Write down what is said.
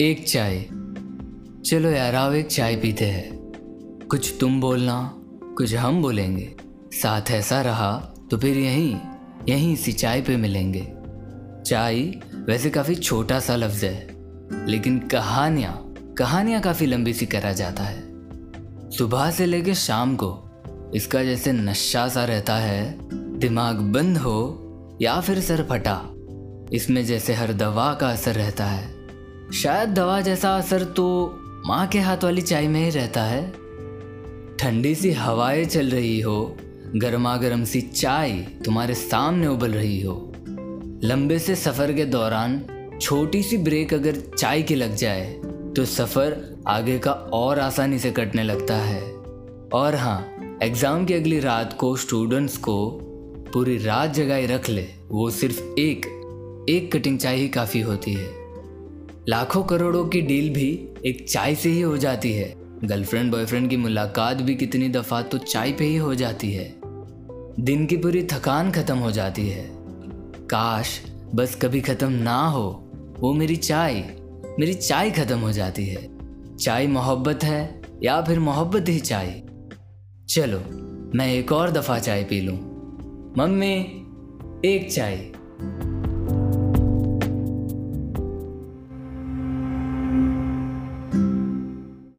एक चाय। चलो यार, आओ एक चाय पीते हैं। कुछ तुम बोलना, कुछ हम बोलेंगे। साथ ऐसा रहा तो फिर यहीं यहीं इसी चाय पे मिलेंगे। चाय वैसे काफ़ी छोटा सा लफ्ज़ है, लेकिन कहानियाँ कहानियाँ काफ़ी लंबी सी करा जाता है। सुबह से लेके शाम को, इसका जैसे नशा सा रहता है, दिमाग बंद हो या फिर सर फटा, इसमें जैसे हर दवा का असर रहता है। शायद दवा जैसा असर तो माँ के हाथ वाली चाय में ही रहता है। ठंडी सी हवाएँ चल रही हो गर्मा गर्म सी चाय तुम्हारे सामने उबल रही हो। लंबे से सफ़र के दौरान छोटी सी ब्रेक अगर चाय की लग जाए तो सफ़र आगे का और आसानी से कटने लगता है। और हाँ एग्ज़ाम की अगली रात को स्टूडेंट्स को पूरी रात जगाए रख ले, वो सिर्फ़ एक एक कटिंग चाय ही काफ़ी होती है। लाखों करोड़ों की डील भी एक चाय से ही हो जाती है। गर्लफ्रेंड, बॉयफ्रेंड की मुलाकात भी कितनी दफ़ा तो चाय पे ही हो जाती है। दिन की पूरी थकान ख़त्म हो जाती है। काश बस कभी ख़त्म ना हो। वो मेरी चाय मेरी चाय ख़त्म हो जाती है। चाय मोहब्बत है या फिर मोहब्बत ही चाय? चलो, मैं एक और दफ़ा चाय पी लूँ। मम्मी, एक चाय।